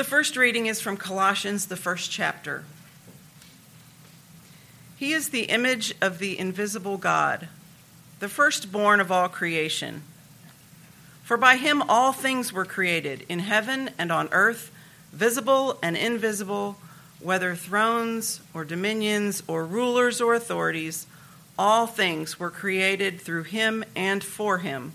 The first reading is from Colossians, the first chapter. He is the image of the invisible God, the firstborn of all creation. For by him all things were created, in heaven and on earth, visible and invisible, whether thrones or dominions or rulers or authorities, all things were created through him and for him.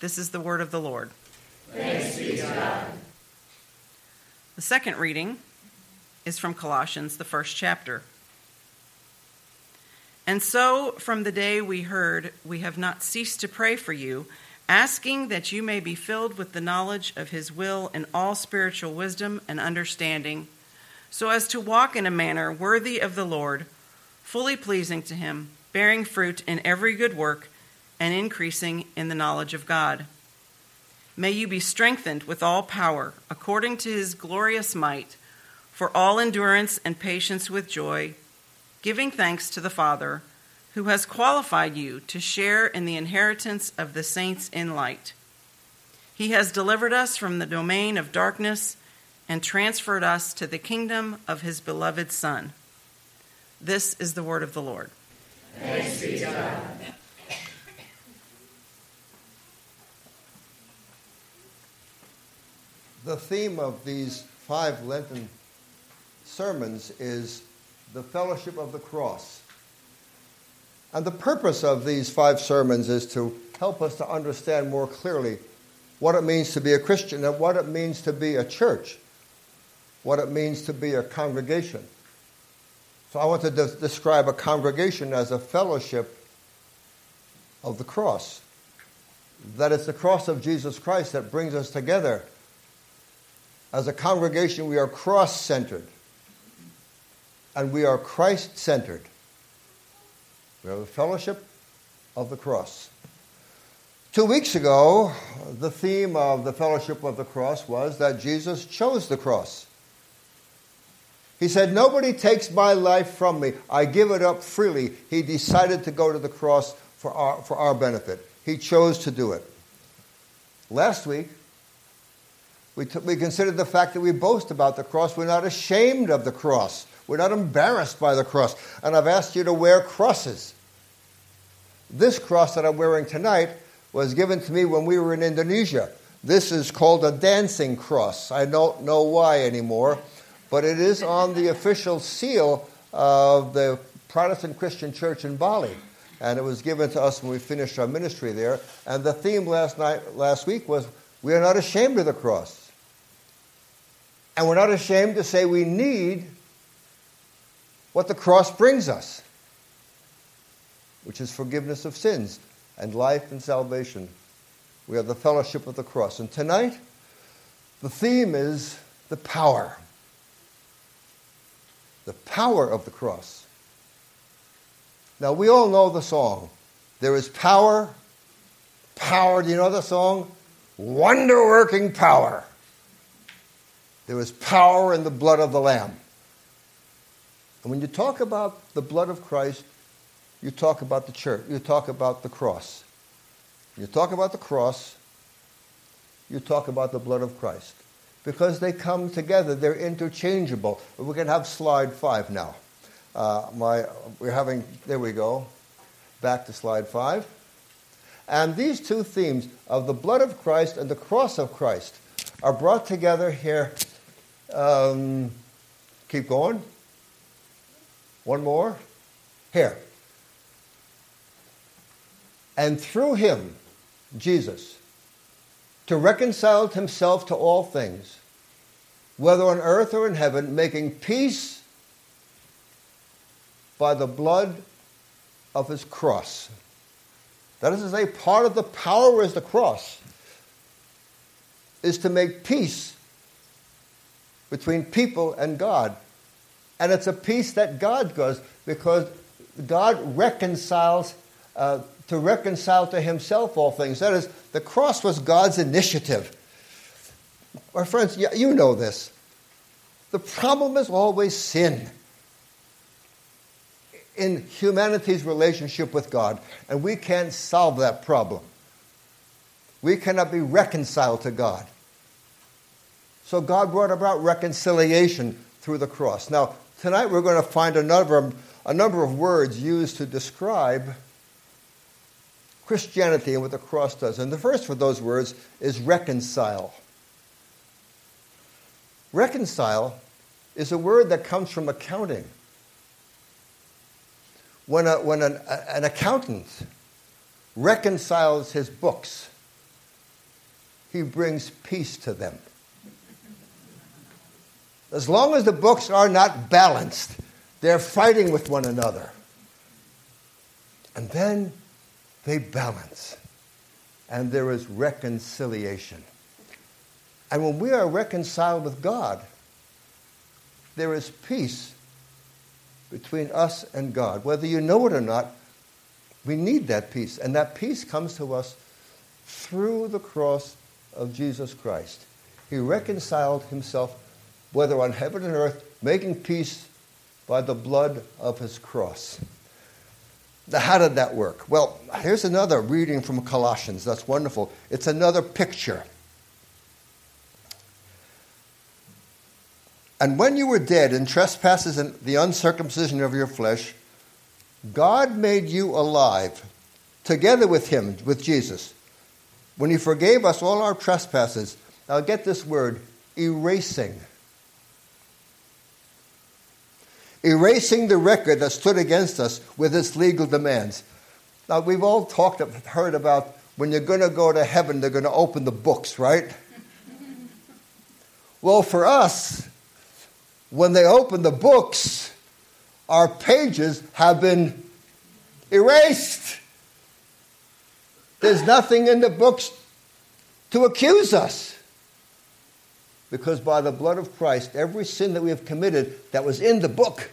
This is the word of the Lord. Thanks be to God. The second reading is from Colossians, the first chapter. And so, from the day we heard, we have not ceased to pray for you asking that you may be filled with the knowledge of his will in all spiritual wisdom and understanding, so as to walk in a manner worthy of the Lord, fully pleasing to him, bearing fruit in every good work, and increasing in the knowledge of God. May you be strengthened with all power, according to his glorious might, for all endurance and patience with joy, giving thanks to the Father who has qualified you to share in the inheritance of the saints in light. He has delivered us from the domain of darkness and transferred us to the kingdom of his beloved Son. This is the word of the Lord. Thanks be to God. The theme of these five Lenten sermons is the fellowship of the cross. And the purpose of these five sermons is to help us to understand more clearly what it means to be a Christian and what it means to be a church, what it means to be a congregation. So I want to de- describe a congregation as a fellowship of the cross. That it's the cross of Jesus Christ that brings us together. As a congregation, we are cross centered and we are Christ centered. We have a fellowship of the cross. Two weeks ago, the theme of the fellowship of the cross was that Jesus chose the cross. He said, Nobody takes my life from me. I give it up freely. He decided to go to the cross for our, for our benefit. He chose to do it. Last week, we, t- we considered the fact that we boast about the cross. We're not ashamed of the cross. We're not embarrassed by the cross. And I've asked you to wear crosses. This cross that I'm wearing tonight was given to me when we were in Indonesia. This is called a dancing cross. I don't know why anymore, but it is on the official seal of the Protestant Christian Church in Bali. And it was given to us when we finished our ministry there. And the theme last night, last week was we are not ashamed of the cross. And we're not ashamed to say we need what the cross brings us, which is forgiveness of sins and life and salvation. We have the fellowship of the cross. And tonight, the theme is the power. The power of the cross. Now, we all know the song. There is power. Power. Do you know the song? Wonder working power. There is power in the blood of the Lamb. And when you talk about the blood of Christ, you talk about the church, you talk about the cross. You talk about the cross, you talk about the blood of Christ. Because they come together, they're interchangeable. We can have slide five now. Uh, my, we're having, there we go, back to slide five. And these two themes of the blood of Christ and the cross of Christ are brought together here. Um, keep going. One more. Here. And through him, Jesus, to reconcile himself to all things, whether on earth or in heaven, making peace by the blood of his cross. That is to say, part of the power is the cross, is to make peace between people and God. And it's a peace that God goes because God reconciles uh, to reconcile to himself all things. That is, the cross was God's initiative. My friends, you know this. The problem is always sin in humanity's relationship with God, and we can't solve that problem. We cannot be reconciled to God. So God brought about reconciliation through the cross. Now, tonight we're going to find a number, a number of words used to describe Christianity and what the cross does. And the first of those words is reconcile. Reconcile is a word that comes from accounting. When, a, when an, a, an accountant reconciles his books, he brings peace to them. As long as the books are not balanced, they're fighting with one another. And then they balance, and there is reconciliation. And when we are reconciled with God, there is peace between us and God. Whether you know it or not, we need that peace. And that peace comes to us through the cross of Jesus Christ. He reconciled himself, whether on heaven and earth, making peace by the blood of his cross. Now, how did that work? Well, here's another reading from Colossians. That's wonderful. It's another picture. And when you were dead in trespasses and the uncircumcision of your flesh, God made you alive together with Him, with Jesus, when He forgave us all our trespasses. Now, get this word erasing. Erasing the record that stood against us with its legal demands. Now, we've all talked, and heard about when you're going to go to heaven, they're going to open the books, right? well, for us, when they open the books, our pages have been erased. There's nothing in the books to accuse us. Because by the blood of Christ, every sin that we have committed that was in the book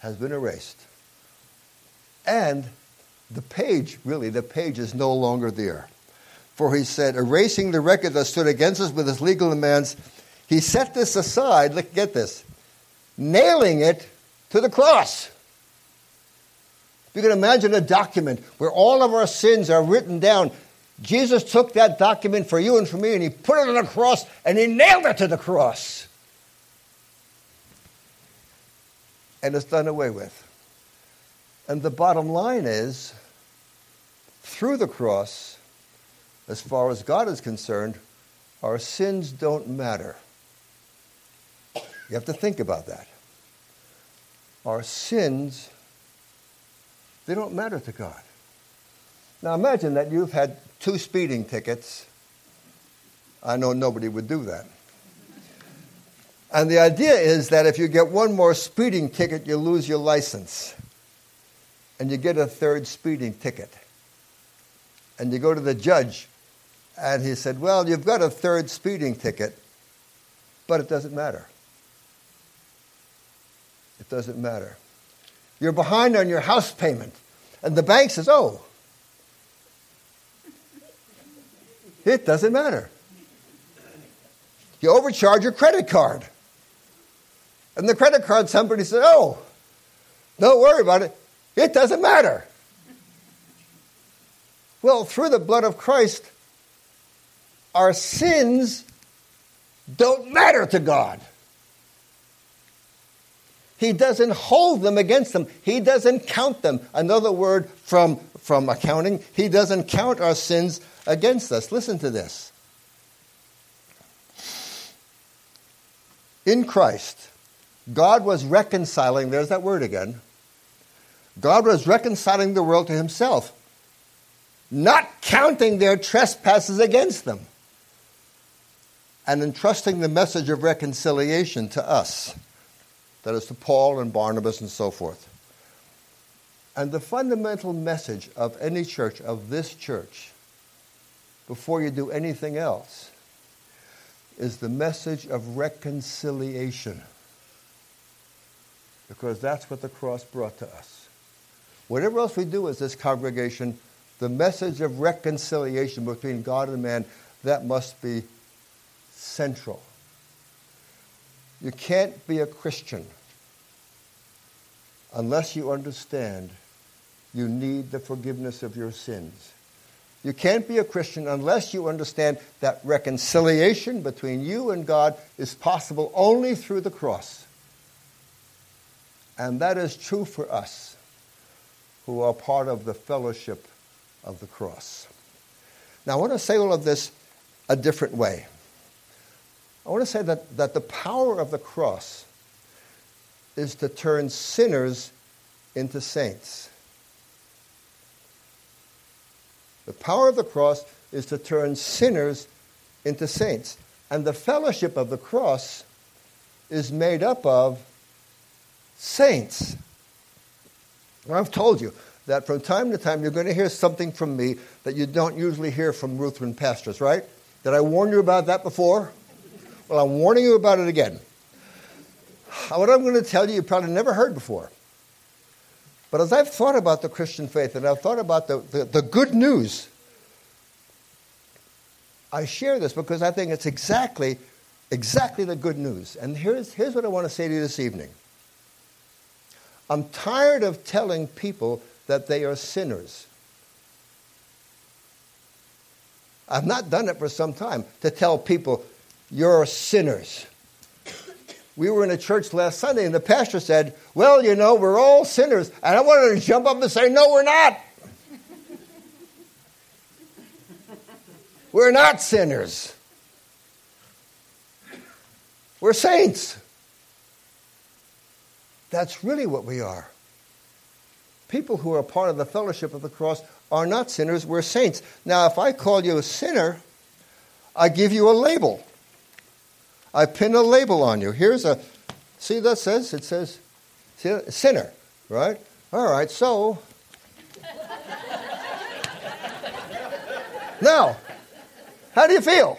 has been erased. And the page, really, the page is no longer there. For he said, erasing the record that stood against us with his legal demands, he set this aside, look, get this, nailing it to the cross. You can imagine a document where all of our sins are written down. Jesus took that document for you and for me and he put it on the cross and he nailed it to the cross. And it's done away with. And the bottom line is through the cross, as far as God is concerned, our sins don't matter. You have to think about that. Our sins, they don't matter to God. Now imagine that you've had two speeding tickets. I know nobody would do that. And the idea is that if you get one more speeding ticket, you lose your license. And you get a third speeding ticket. And you go to the judge, and he said, Well, you've got a third speeding ticket, but it doesn't matter. It doesn't matter. You're behind on your house payment, and the bank says, oh, it doesn't matter. You overcharge your credit card. And the credit card, somebody said, oh, don't worry about it. It doesn't matter. Well, through the blood of Christ, our sins don't matter to God. He doesn't hold them against them. He doesn't count them. Another word from, from accounting, he doesn't count our sins against us. Listen to this. In Christ, God was reconciling, there's that word again. God was reconciling the world to himself, not counting their trespasses against them, and entrusting the message of reconciliation to us that is to Paul and Barnabas and so forth. And the fundamental message of any church, of this church, before you do anything else, is the message of reconciliation. Because that's what the cross brought to us. Whatever else we do as this congregation, the message of reconciliation between God and man, that must be central. You can't be a Christian unless you understand you need the forgiveness of your sins. You can't be a Christian unless you understand that reconciliation between you and God is possible only through the cross. And that is true for us who are part of the fellowship of the cross. Now, I want to say all of this a different way. I want to say that, that the power of the cross is to turn sinners into saints. The power of the cross is to turn sinners into saints. And the fellowship of the cross is made up of saints. I've told you that from time to time you're going to hear something from me that you don't usually hear from Lutheran pastors, right? Did I warn you about that before? Well, I'm warning you about it again. What I'm going to tell you, you probably never heard before. But as I've thought about the Christian faith and I've thought about the, the, the good news, I share this because I think it's exactly, exactly the good news. And here's, here's what I want to say to you this evening. I'm tired of telling people that they are sinners. I've not done it for some time to tell people, you're sinners. We were in a church last Sunday, and the pastor said, Well, you know, we're all sinners. And I wanted to jump up and say, No, we're not. we're not sinners. We're saints. That's really what we are. People who are part of the fellowship of the cross are not sinners, we're saints. Now, if I call you a sinner, I give you a label. I pin a label on you. Here's a, see that says? It says sinner, right? All right, so. now, how do you feel?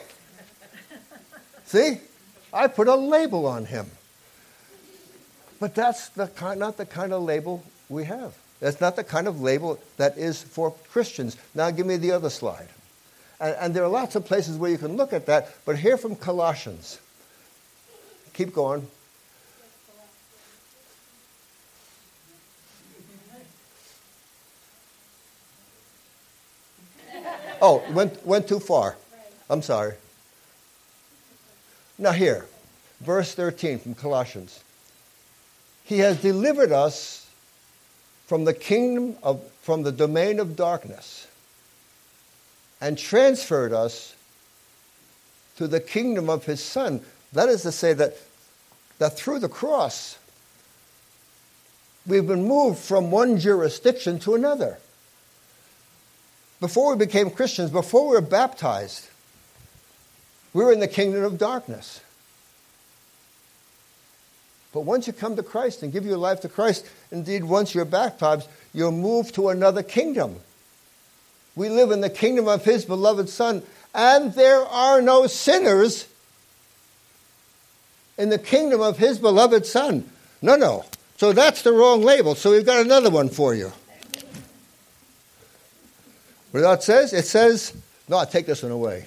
See? I put a label on him. But that's the kind, not the kind of label we have. That's not the kind of label that is for Christians. Now, give me the other slide. And, and there are lots of places where you can look at that, but here from Colossians. Keep going. Oh, went, went too far. I'm sorry. Now, here, verse 13 from Colossians. He has delivered us from the kingdom of, from the domain of darkness and transferred us to the kingdom of his Son. That is to say, that that through the cross, we've been moved from one jurisdiction to another. Before we became Christians, before we were baptized, we were in the kingdom of darkness. But once you come to Christ and give your life to Christ, indeed, once you're baptized, you're moved to another kingdom. We live in the kingdom of His beloved Son, and there are no sinners in the kingdom of his beloved Son. No, no. So that's the wrong label. So we've got another one for you. What that says? It says, no, I'll take this one away.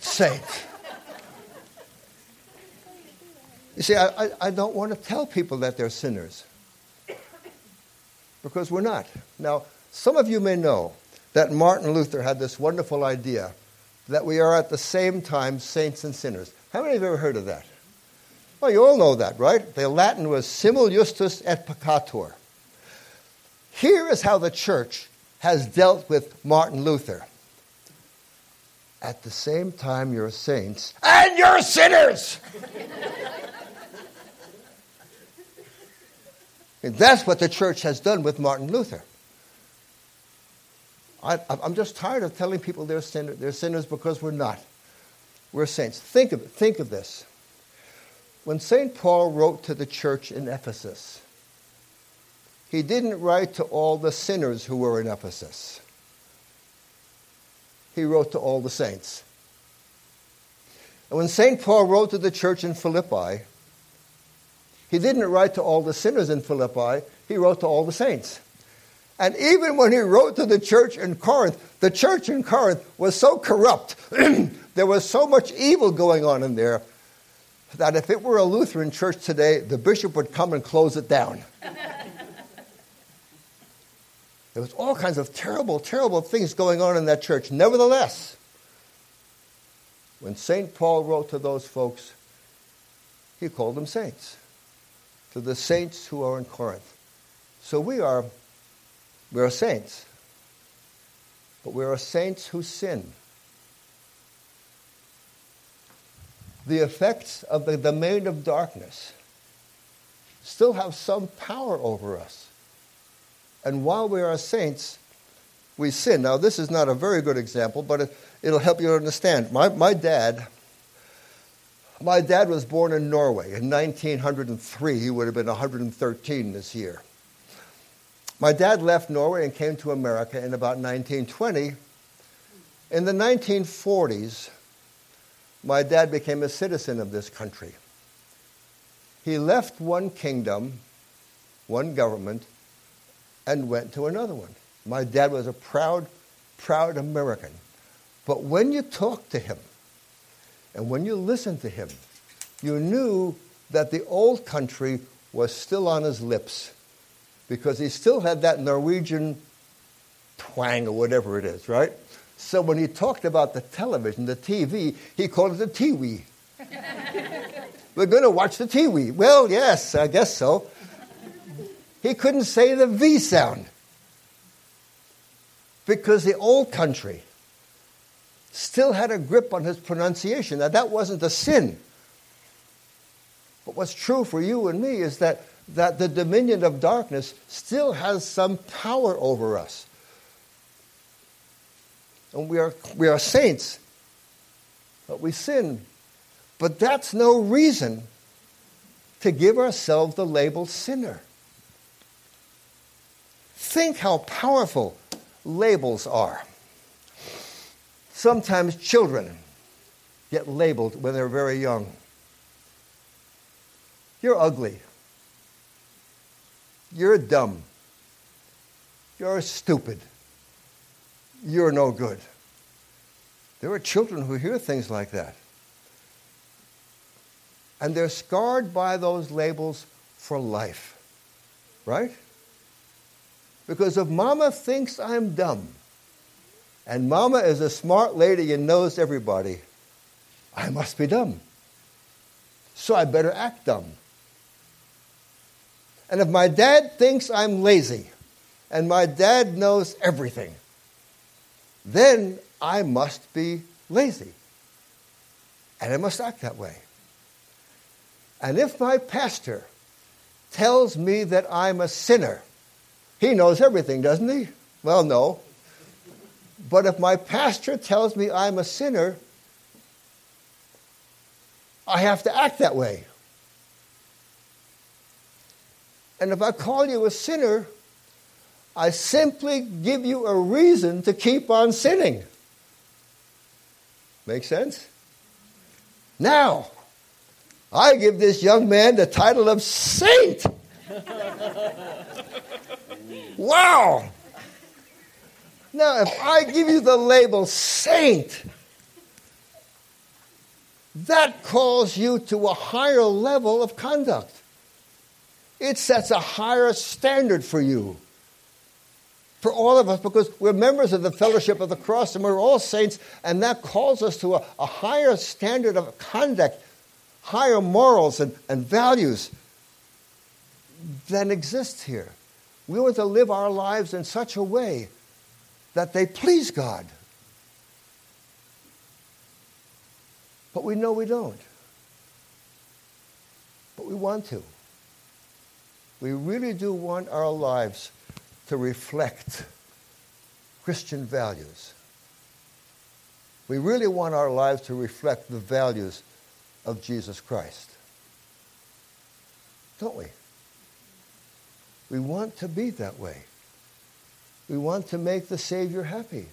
Saint. You see, I, I, I don't want to tell people that they're sinners because we're not. Now, some of you may know that Martin Luther had this wonderful idea that we are at the same time saints and sinners. How many have ever heard of that? Well, you all know that, right? The Latin was simul justus et peccator. Here is how the church has dealt with Martin Luther. At the same time, you're saints and you're sinners. and that's what the church has done with Martin Luther. I, am just tired of telling people they're, sinner, they're sinners because we're not. We're saints. Think of it. Think of this. When St. Paul wrote to the church in Ephesus, he didn't write to all the sinners who were in Ephesus. He wrote to all the saints. And when St. Paul wrote to the church in Philippi, he didn't write to all the sinners in Philippi, he wrote to all the saints. And even when he wrote to the church in Corinth, the church in Corinth was so corrupt, there was so much evil going on in there, that if it were a Lutheran church today, the bishop would come and close it down. there was all kinds of terrible, terrible things going on in that church. Nevertheless, when St. Paul wrote to those folks, he called them saints, to the saints who are in Corinth. So we are, we are saints, but we are saints who sin. the effects of the domain of darkness still have some power over us. And while we are saints, we sin. Now, this is not a very good example, but it, will help you understand. My, my dad, my dad was born in Norway in 1903. He would have been 113 this year. My dad left Norway and came to America in about 1920. In the 1940s, my dad became a citizen of this country. He left one kingdom, one government, and went to another one. My dad was a proud, proud American. But when you talked to him and when you listened to him, you knew that the old country was still on his lips because he still had that Norwegian twang or whatever it is, right? So when he talked about the television, the TV, he called it the TV. We're going to watch the TV. Well, yes, I guess so. He couldn't say the V sound because the old country still had a grip on his pronunciation. Now, that wasn't a sin. But what's true for you and me is that, that the dominion of darkness still has some power over us and we are, we are saints, but we sin. But that's no reason to give ourselves the label sinner. Think how powerful labels are. Sometimes children get labeled when they're very young. You're ugly. You're dumb. You're stupid you're no good. There are children who hear things like that. And they're scarred by those labels for life. Right? Because if mama thinks I'm dumb, and mama is a smart lady and knows everybody, I must be dumb. So I better act dumb. And if my dad thinks I'm lazy, and my dad knows everything, then I must be lazy. And I must act that way. And if my pastor tells me that I'm a sinner, he knows everything, doesn't he? Well, no. But if my pastor tells me I'm a sinner, I have to act that way. And if I call you a sinner, I simply give you a reason to keep on sinning. Make sense? Now, I give this young man the title of saint. wow. Now, if I give you the label saint, that calls you to a higher level of conduct. It sets a higher standard for you for all of us because we're members of the fellowship of the cross and we're all saints, and that calls us to a, a higher standard of conduct, higher morals and, and values than exists here. We want to live our lives in such a way that they please God. But we know we don't. But we want to. We really do want our lives to reflect Christian values. We really want our lives to reflect the values of Jesus Christ. Don't we? We want to be that way. We want to make the Savior happy.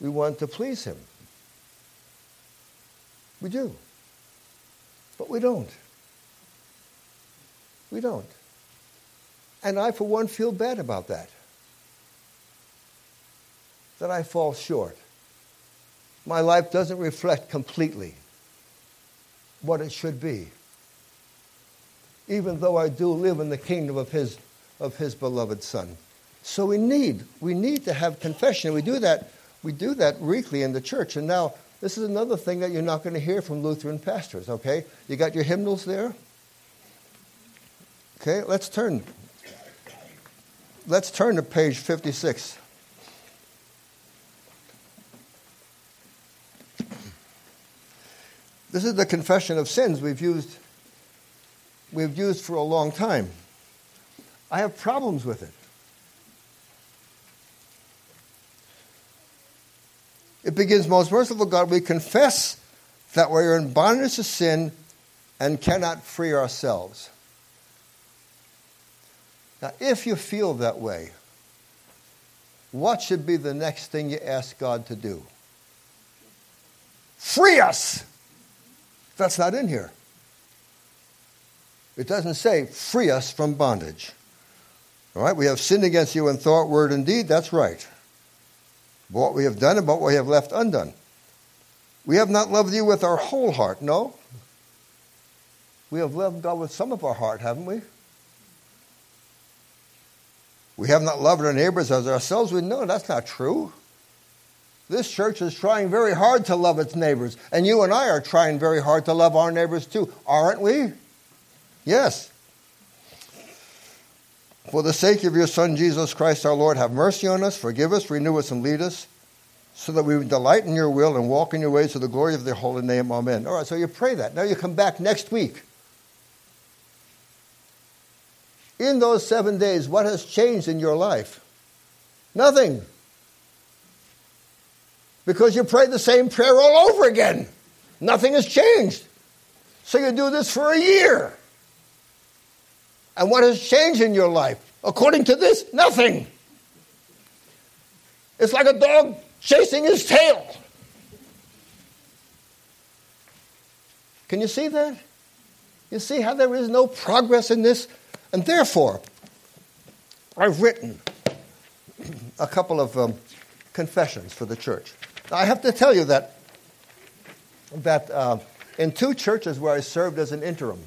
We want to please Him. We do. But we don't. We don't. And I, for one, feel bad about that. That I fall short. My life doesn't reflect completely what it should be. Even though I do live in the kingdom of his, of his beloved Son. So we need, we need to have confession. We do that, we do that weekly in the church. And now this is another thing that you're not going to hear from Lutheran pastors, okay? You got your hymnals there? Okay, let's turn. Let's turn to page 56. This is the confession of sins we've used we've used for a long time. I have problems with it. It begins, Most merciful God, we confess that we are in bondage to sin and cannot free ourselves. Now, if you feel that way, what should be the next thing you ask God to do? Free us! That's not in here. It doesn't say, free us from bondage. All right, we have sinned against you in thought, word, and deed. That's right what we have done and what we have left undone. We have not loved you with our whole heart, no. We have loved God with some of our heart, haven't we? We have not loved our neighbors as ourselves. We know that's not true. This church is trying very hard to love its neighbors, and you and I are trying very hard to love our neighbors too, aren't we? Yes. For the sake of your Son, Jesus Christ our Lord, have mercy on us, forgive us, renew us, and lead us, so that we delight in your will and walk in your ways to the glory of the holy name. Amen. All right, so you pray that. Now you come back next week. In those seven days, what has changed in your life? Nothing. Because you prayed the same prayer all over again. Nothing has changed. So you do this for a year. And what has changed in your life? According to this, nothing. It's like a dog chasing his tail. Can you see that? You see how there is no progress in this? And therefore, I've written a couple of um, confessions for the church. Now, I have to tell you that, that uh, in two churches where I served as an interim,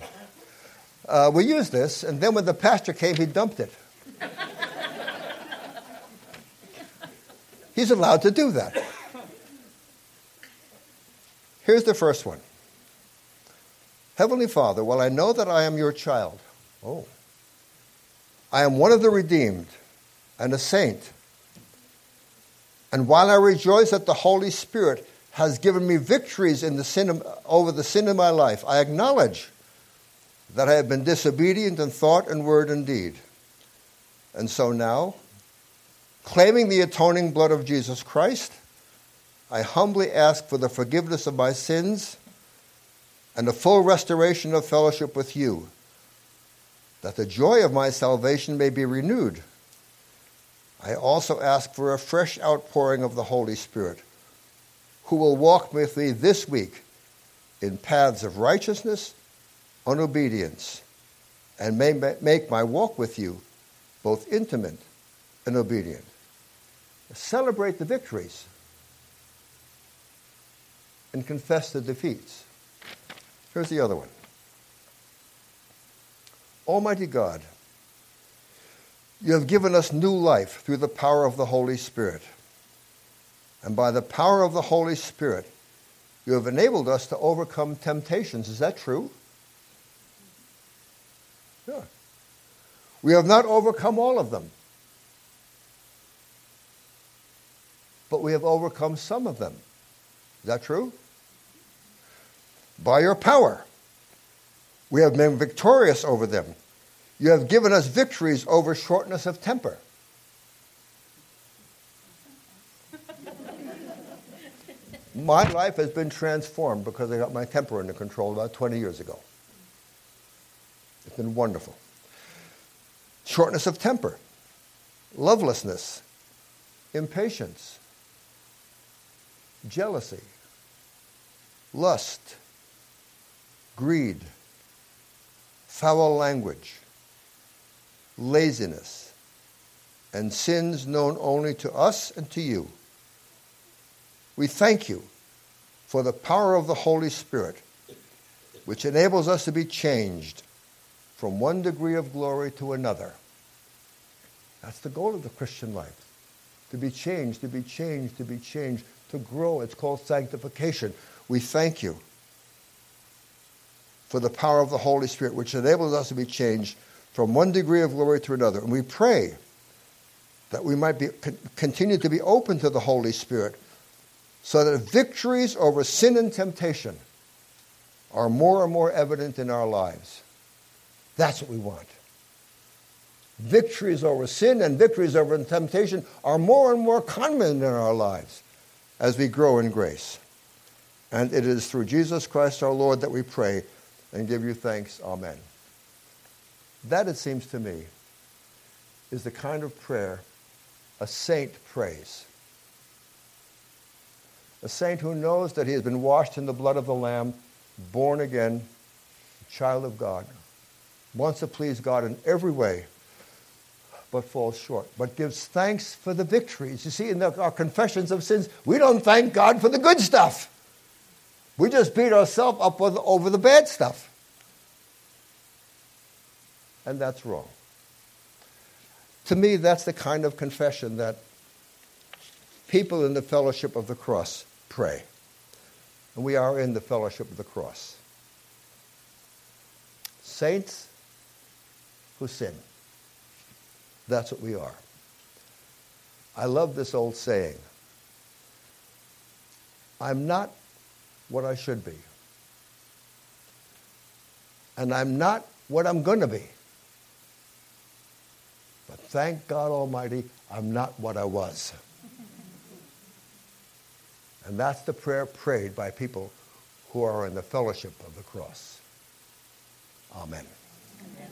uh, we used this, and then when the pastor came, he dumped it. He's allowed to do that. Here's the first one Heavenly Father, while I know that I am your child, oh, I am one of the redeemed and a saint. And while I rejoice that the Holy Spirit has given me victories in the sin over the sin in my life, I acknowledge that I have been disobedient in thought and word and deed. And so now, claiming the atoning blood of Jesus Christ, I humbly ask for the forgiveness of my sins and the full restoration of fellowship with you, that the joy of my salvation may be renewed. I also ask for a fresh outpouring of the Holy Spirit, who will walk with me this week in paths of righteousness on obedience and may make my walk with you both intimate and obedient. Celebrate the victories and confess the defeats. Here's the other one Almighty God, you have given us new life through the power of the Holy Spirit. And by the power of the Holy Spirit, you have enabled us to overcome temptations. Is that true? Yeah. We have not overcome all of them. But we have overcome some of them. Is that true? By your power, we have been victorious over them. You have given us victories over shortness of temper. my life has been transformed because I got my temper under control about 20 years ago. It's been wonderful. Shortness of temper, lovelessness, impatience, jealousy, lust, greed, foul language, laziness, and sins known only to us and to you. We thank you for the power of the Holy Spirit, which enables us to be changed from one degree of glory to another. That's the goal of the Christian life. To be changed, to be changed, to be changed, to grow. It's called sanctification. We thank you for the power of the Holy Spirit, which enables us to be changed from one degree of glory to another. And we pray that we might be, continue to be open to the Holy Spirit so that victories over sin and temptation are more and more evident in our lives. That's what we want. Victories over sin and victories over temptation are more and more common in our lives as we grow in grace. And it is through Jesus Christ our Lord that we pray and give you thanks. Amen. That, it seems to me, is the kind of prayer a saint prays. A saint who knows that he has been washed in the blood of the Lamb, born again, child of God, wants to please God in every way, but falls short, but gives thanks for the victories. You see, in the, our confessions of sins, we don't thank God for the good stuff. We just beat ourselves up with, over the bad stuff. And that's wrong. To me, that's the kind of confession that people in the fellowship of the cross pray. And we are in the fellowship of the cross. Saints who sin. That's what we are. I love this old saying I'm not what I should be. And I'm not what I'm going to be. But thank God Almighty, I'm not what I was. And that's the prayer prayed by people who are in the fellowship of the cross. Amen. Amen.